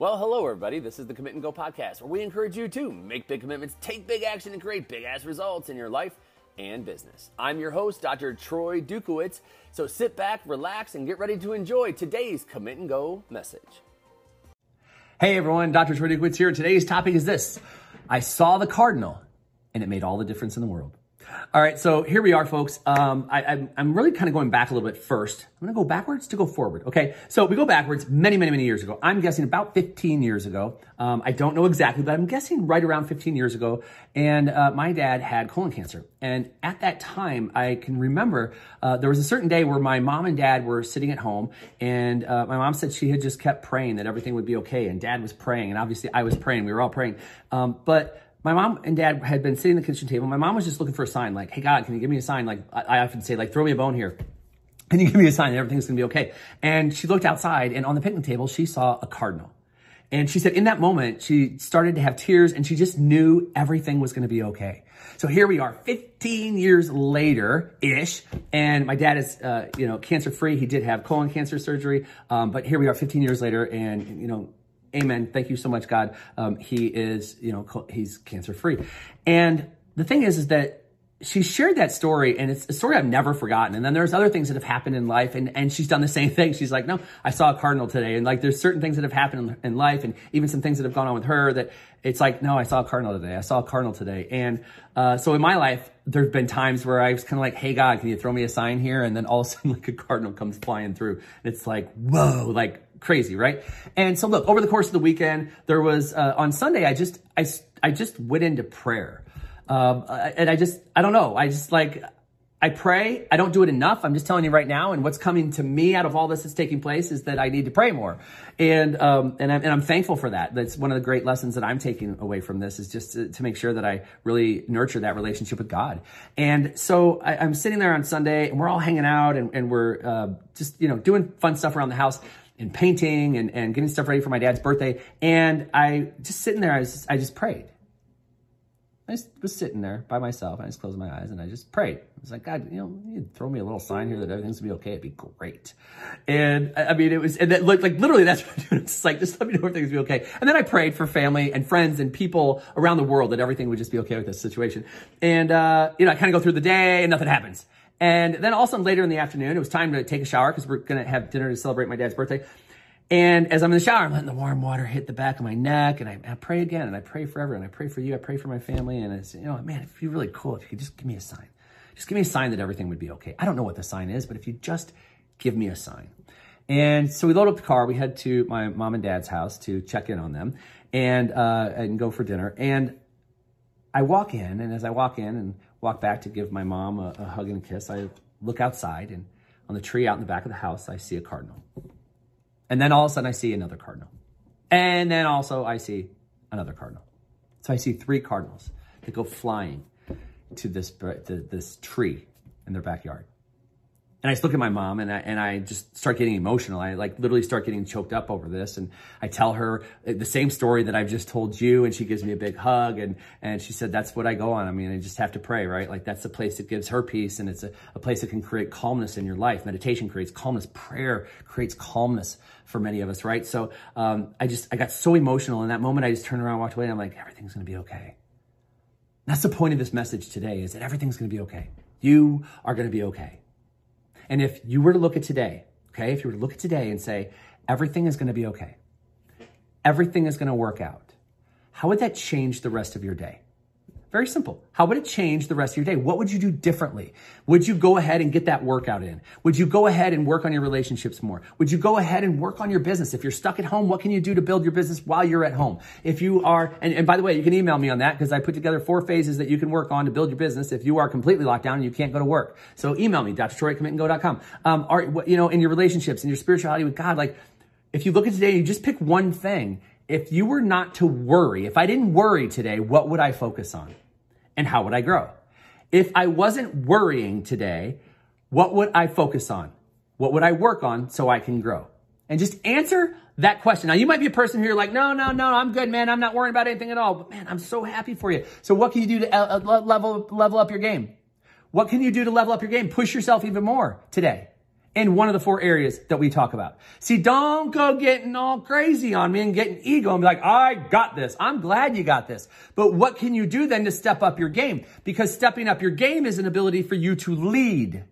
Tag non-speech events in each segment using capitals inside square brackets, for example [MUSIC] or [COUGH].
Well, hello, everybody. This is the Commit and Go podcast, where we encourage you to make big commitments, take big action, and create big ass results in your life and business. I'm your host, Dr. Troy Dukowitz. So sit back, relax, and get ready to enjoy today's Commit and Go message. Hey, everyone. Dr. Troy Dukowitz here. Today's topic is this I saw the cardinal, and it made all the difference in the world. All right, so here we are, folks. Um, I, am really kind of going back a little bit first. I'm going to go backwards to go forward. Okay, so we go backwards many, many, many years ago. I'm guessing about 15 years ago. Um, I don't know exactly, but I'm guessing right around 15 years ago. And uh, my dad had colon cancer. And at that time, I can remember uh, there was a certain day where my mom and dad were sitting at home, and uh, my mom said she had just kept praying that everything would be okay. And dad was praying, and obviously I was praying. We were all praying. Um, but my mom and dad had been sitting at the kitchen table. My mom was just looking for a sign, like, hey, God, can you give me a sign? Like, I, I often say, like, throw me a bone here. Can you give me a sign that everything's going to be okay? And she looked outside, and on the picnic table, she saw a cardinal. And she said, in that moment, she started to have tears, and she just knew everything was going to be okay. So here we are, 15 years later ish, and my dad is, uh, you know, cancer free. He did have colon cancer surgery, um, but here we are, 15 years later, and you know, amen. Thank you so much, God. Um, he is, you know, he's cancer free. And the thing is, is that she shared that story and it's a story I've never forgotten. And then there's other things that have happened in life and, and she's done the same [LAUGHS] thing. She's like, no, I saw a cardinal today. And like, there's certain things that have happened in, in life and even some things that have gone on with her that it's like, no, I saw a cardinal today. I saw a cardinal today. And, uh, so in my life, there've been times where I was kind of like, Hey God, can you throw me a sign here? And then all of a sudden [LAUGHS] like a cardinal comes flying through. and It's like, whoa, like crazy, right? And so look, over the course of the weekend, there was, uh, on Sunday, I just, I, I just went into prayer. Um, and I just, I don't know. I just like, I pray. I don't do it enough. I'm just telling you right now. And what's coming to me out of all this that's taking place is that I need to pray more. And, um, and I'm, and I'm thankful for that. That's one of the great lessons that I'm taking away from this is just to, to make sure that I really nurture that relationship with God. And so I, am sitting there on Sunday and we're all hanging out and, and we're, uh, just, you know, doing fun stuff around the house and painting and, and getting stuff ready for my dad's birthday. And I just sitting there, I, I just prayed. I just was sitting there by myself. I just closed my eyes and I just prayed. I was like, God, you know, you throw me a little sign here that everything's gonna be okay. It'd be great. And I mean, it was, and that looked like literally that's [LAUGHS] what I'm doing. It's like, just let me know everything's gonna be okay. And then I prayed for family and friends and people around the world that everything would just be okay with this situation. And, uh, you know, I kind of go through the day and nothing happens. And then also later in the afternoon, it was time to take a shower because we're going to have dinner to celebrate my dad's birthday. And as I'm in the shower, I'm letting the warm water hit the back of my neck and I, I pray again and I pray forever and I pray for you. I pray for my family. And it's, you know, man, it'd be really cool if you could just give me a sign. Just give me a sign that everything would be okay. I don't know what the sign is, but if you just give me a sign. And so we load up the car. We head to my mom and dad's house to check in on them and, uh, and go for dinner. And I walk in and as I walk in and walk back to give my mom a, a hug and a kiss. I look outside and on the tree out in the back of the house, I see a cardinal. And then all of a sudden I see another cardinal. And then also I see another cardinal. So I see three cardinals that go flying to this, to this tree in their backyard. And I just look at my mom and I, and I just start getting emotional. I like literally start getting choked up over this. And I tell her the same story that I've just told you. And she gives me a big hug. And, and she said, that's what I go on. I mean, I just have to pray, right? Like that's the place that gives her peace. And it's a, a place that can create calmness in your life. Meditation creates calmness. Prayer creates calmness for many of us, right? So, um, I just, I got so emotional in that moment. I just turned around, walked away. And I'm like, everything's going to be okay. That's the point of this message today is that everything's going to be okay. You are going to be okay. And if you were to look at today, okay, if you were to look at today and say, everything is going to be okay, everything is going to work out, how would that change the rest of your day? Very simple. How would it change the rest of your day? What would you do differently? Would you go ahead and get that workout in? Would you go ahead and work on your relationships more? Would you go ahead and work on your business? If you're stuck at home, what can you do to build your business while you're at home? If you are, and, and by the way, you can email me on that because I put together four phases that you can work on to build your business if you are completely locked down and you can't go to work. So email me, drtroy@commitandgo.com. Um, are, you know, in your relationships, in your spirituality with God, like, if you look at today, you just pick one thing. If you were not to worry, if I didn't worry today, what would I focus on? and how would I grow? If I wasn't worrying today, what would I focus on? What would I work on so I can grow? And just answer that question. Now, you might be a person who you're like, no, no, no, I'm good, man. I'm not worrying about anything at all. But man, I'm so happy for you. So what can you do to uh, uh, level, level up your game? What can you do to level up your game? Push yourself even more today. In one of the four areas that we talk about. See, don't go getting all crazy on me and getting ego and be like, I got this. I'm glad you got this. But what can you do then to step up your game? Because stepping up your game is an ability for you to lead.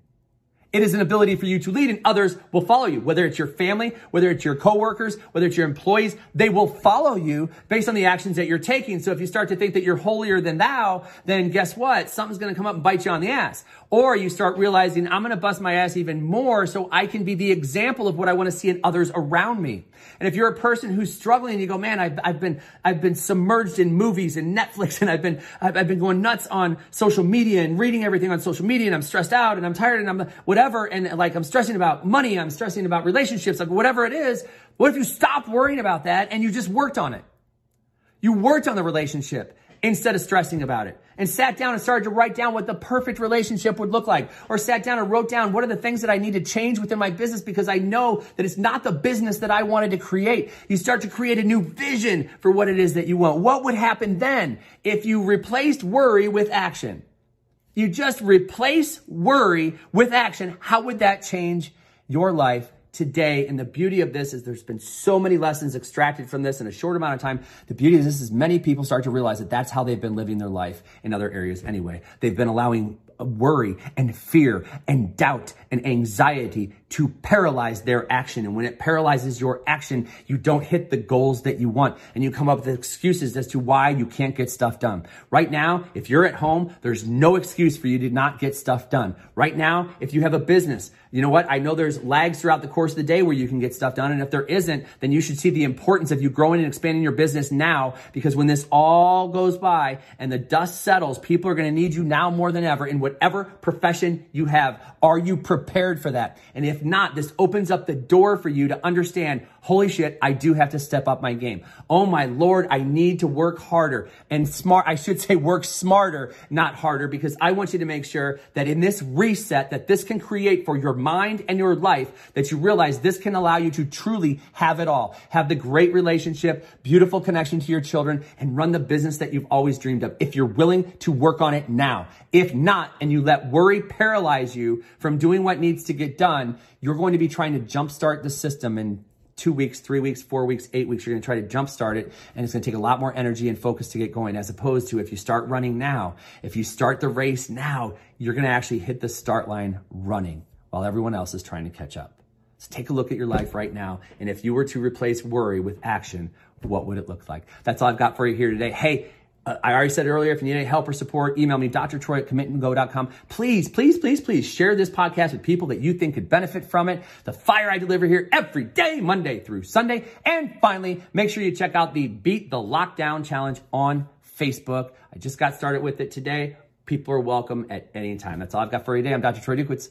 It is an ability for you to lead and others will follow you. Whether it's your family, whether it's your coworkers, whether it's your employees, they will follow you based on the actions that you're taking. So if you start to think that you're holier than thou, then guess what? Something's going to come up and bite you on the ass. Or you start realizing I'm going to bust my ass even more so I can be the example of what I want to see in others around me. And if you're a person who's struggling and you go, man, I've, I've been, I've been submerged in movies and Netflix and I've been, I've, I've been going nuts on social media and reading everything on social media and I'm stressed out and I'm tired and I'm whatever. And like I'm stressing about money, I'm stressing about relationships, like whatever it is. What if you stop worrying about that and you just worked on it? You worked on the relationship instead of stressing about it and sat down and started to write down what the perfect relationship would look like or sat down and wrote down what are the things that I need to change within my business because I know that it's not the business that I wanted to create. You start to create a new vision for what it is that you want. What would happen then if you replaced worry with action? You just replace worry with action. How would that change your life today. And the beauty of this is there's been so many lessons extracted from this in a short amount of time. The beauty of this is many people start to realize that that's how they've been living their life in other areas anyway. They've been allowing worry and fear and doubt and anxiety to paralyze their action. And when it paralyzes your action, you don't hit the goals that you want and you come up with excuses as to why you can't get stuff done. Right now, if you're at home, there's no excuse for you to not get stuff done. Right now, if you have a business, you know what? I know there's lags throughout the course of the day where you can get stuff done. And if there isn't, then you should see the importance of you growing and expanding your business now because when this all goes by and the dust settles, people are going to need you now more than ever in whatever profession you have. Are you prepared for that? And if not, this opens up the door for you to understand, holy shit, I do have to step up my game. Oh my Lord, I need to work harder and smart. I should say work smarter, not harder, because I want you to make sure that in this reset that this can create for your mind and your life, that you realize this can allow you to truly have it all. Have the great relationship, beautiful connection to your children, and run the business that you've always dreamed of. If you're willing to work on it now. If not, and you let worry paralyze you from doing what needs to get done, you're going to be trying to jumpstart the system and two weeks, three weeks, four weeks, eight weeks, you're going to try to jumpstart it. And it's going to take a lot more energy and focus to get going as opposed to if you start running now, if you start the race now, you're going to actually hit the start line running while everyone else is trying to catch up. So take a look at your life right now. And if you were to replace worry with action, what would it look like? That's all I've got for you here today. Hey, uh, I already said earlier, if you need any help or support, email me, drtroy at commitandgo.com. Please, please, please, please share this podcast with people that you think could benefit from it. The fire I deliver here every day, Monday through Sunday. And finally, make sure you check out the Beat the Lockdown Challenge on Facebook. I just got started with it today. People are welcome at any time. That's all I've got for you today. I'm Dr. Troy Dukowitz.